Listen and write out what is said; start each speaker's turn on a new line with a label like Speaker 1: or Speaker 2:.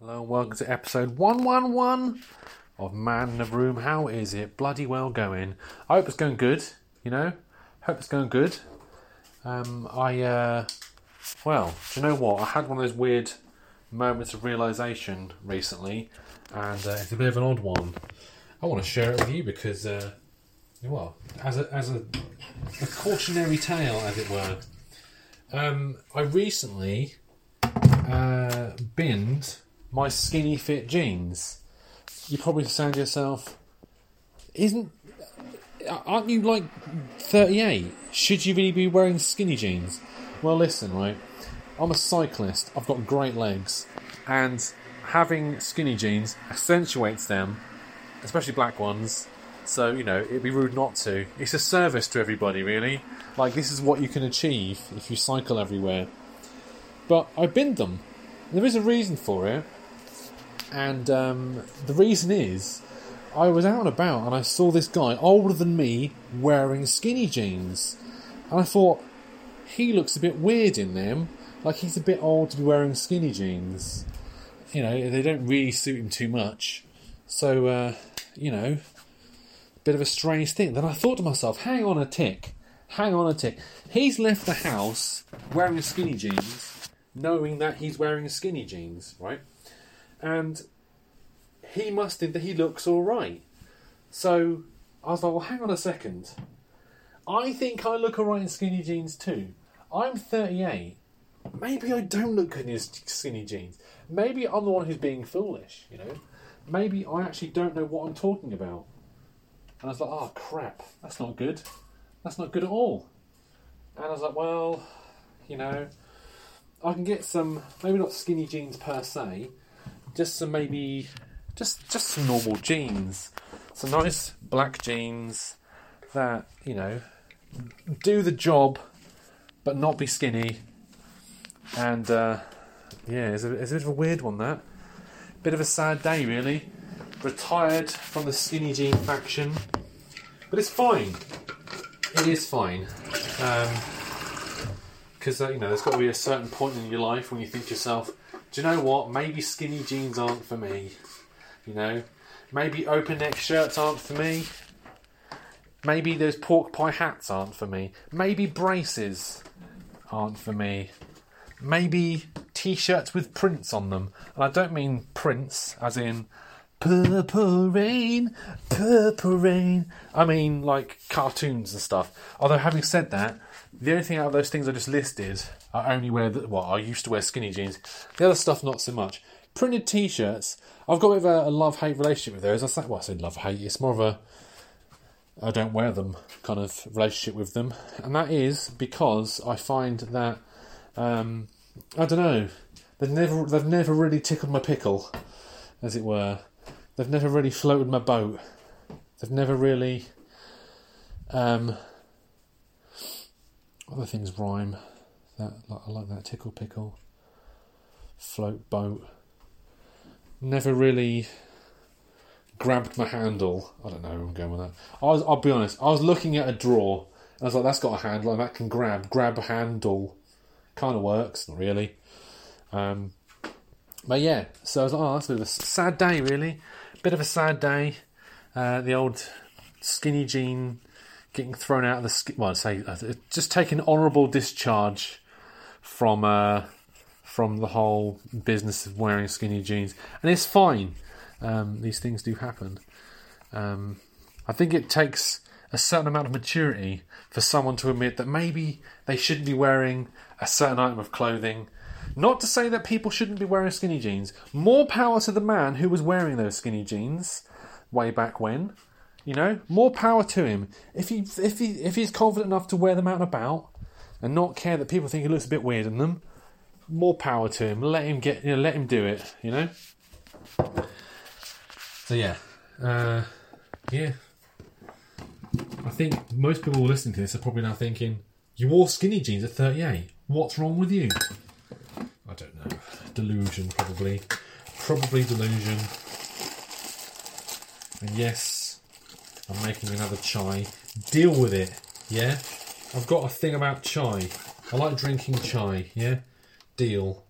Speaker 1: Hello and welcome to episode 111 of Man in the Room. How is it bloody well going? I hope it's going good, you know? Hope it's going good. Um, I, uh, well, do you know what? I had one of those weird moments of realization recently, and uh, it's a bit of an odd one. I want to share it with you because, uh, well, as a, as a, a cautionary tale, as it were. Um, I recently uh, binned my skinny fit jeans. You probably saying to yourself, "Isn't? Aren't you like thirty-eight? Should you really be wearing skinny jeans?" Well, listen, right. I'm a cyclist. I've got great legs, and having skinny jeans accentuates them, especially black ones. So you know it'd be rude not to. It's a service to everybody, really. Like this is what you can achieve if you cycle everywhere. But I binned them. There is a reason for it, and um, the reason is I was out and about and I saw this guy older than me wearing skinny jeans, and I thought he looks a bit weird in them. Like he's a bit old to be wearing skinny jeans. You know, they don't really suit him too much. So, uh, you know, bit of a strange thing. Then I thought to myself, hang on a tick, hang on a tick. He's left the house wearing skinny jeans, knowing that he's wearing skinny jeans, right? And he must think that he looks all right. So I was like, well, hang on a second. I think I look all right in skinny jeans too. I'm 38. Maybe I don't look good in skinny jeans. Maybe I'm the one who's being foolish, you know? Maybe I actually don't know what I'm talking about. And I was like, oh crap, that's not good. That's not good at all. And I was like, well, you know, I can get some, maybe not skinny jeans per se, just some maybe, just just some normal jeans, some nice black jeans that you know do the job, but not be skinny. And uh, yeah, it's a, it's a bit of a weird one that. Bit of a sad day, really. Retired from the skinny jean faction, but it's fine. It is fine. Because uh, you know, there's got to be a certain point in your life when you think to yourself, "Do you know what? Maybe skinny jeans aren't for me." You know, maybe open neck shirts aren't for me. Maybe those pork pie hats aren't for me. Maybe braces aren't for me. Maybe t-shirts with prints on them, and I don't mean prints as in purple rain, purple rain. I mean like cartoons and stuff. Although having said that, the only thing out of those things I just listed, I only wear the, well, I used to wear skinny jeans. The other stuff, not so much. Printed t-shirts, I've got a a, a love-hate relationship with those. I say, well, I say love-hate. It's more of a I don't wear them kind of relationship with them, and that is because I find that um, I don't know they've never they've never really tickled my pickle, as it were. They've never really floated my boat. They've never really um, other things rhyme. That I like that tickle pickle, float boat. Never really grabbed my handle. I don't know where I'm going with that. I was, I'll be honest, I was looking at a drawer and I was like, that's got a handle and that can grab. Grab a handle. Kind of works, not really. Um, but yeah, so I was like, oh, that's a bit of a sad day, really. Bit of a sad day. Uh, the old skinny jean getting thrown out of the ski- well, say uh, just taking honourable discharge from uh, from the whole business of wearing skinny jeans, and it's fine. Um, these things do happen. Um, I think it takes a certain amount of maturity for someone to admit that maybe they shouldn't be wearing a certain item of clothing. Not to say that people shouldn't be wearing skinny jeans. More power to the man who was wearing those skinny jeans way back when. You know, more power to him. If he if he if he's confident enough to wear them out and about and not care that people think he looks a bit weird in them, more power to him. Let him get you know, let him do it, you know? So yeah, uh, yeah. I think most people listening to this are probably now thinking, "You wore skinny jeans at 38. What's wrong with you?" Delusion, probably. Probably delusion. And yes, I'm making another chai. Deal with it. Yeah. I've got a thing about chai. I like drinking chai. Yeah. Deal.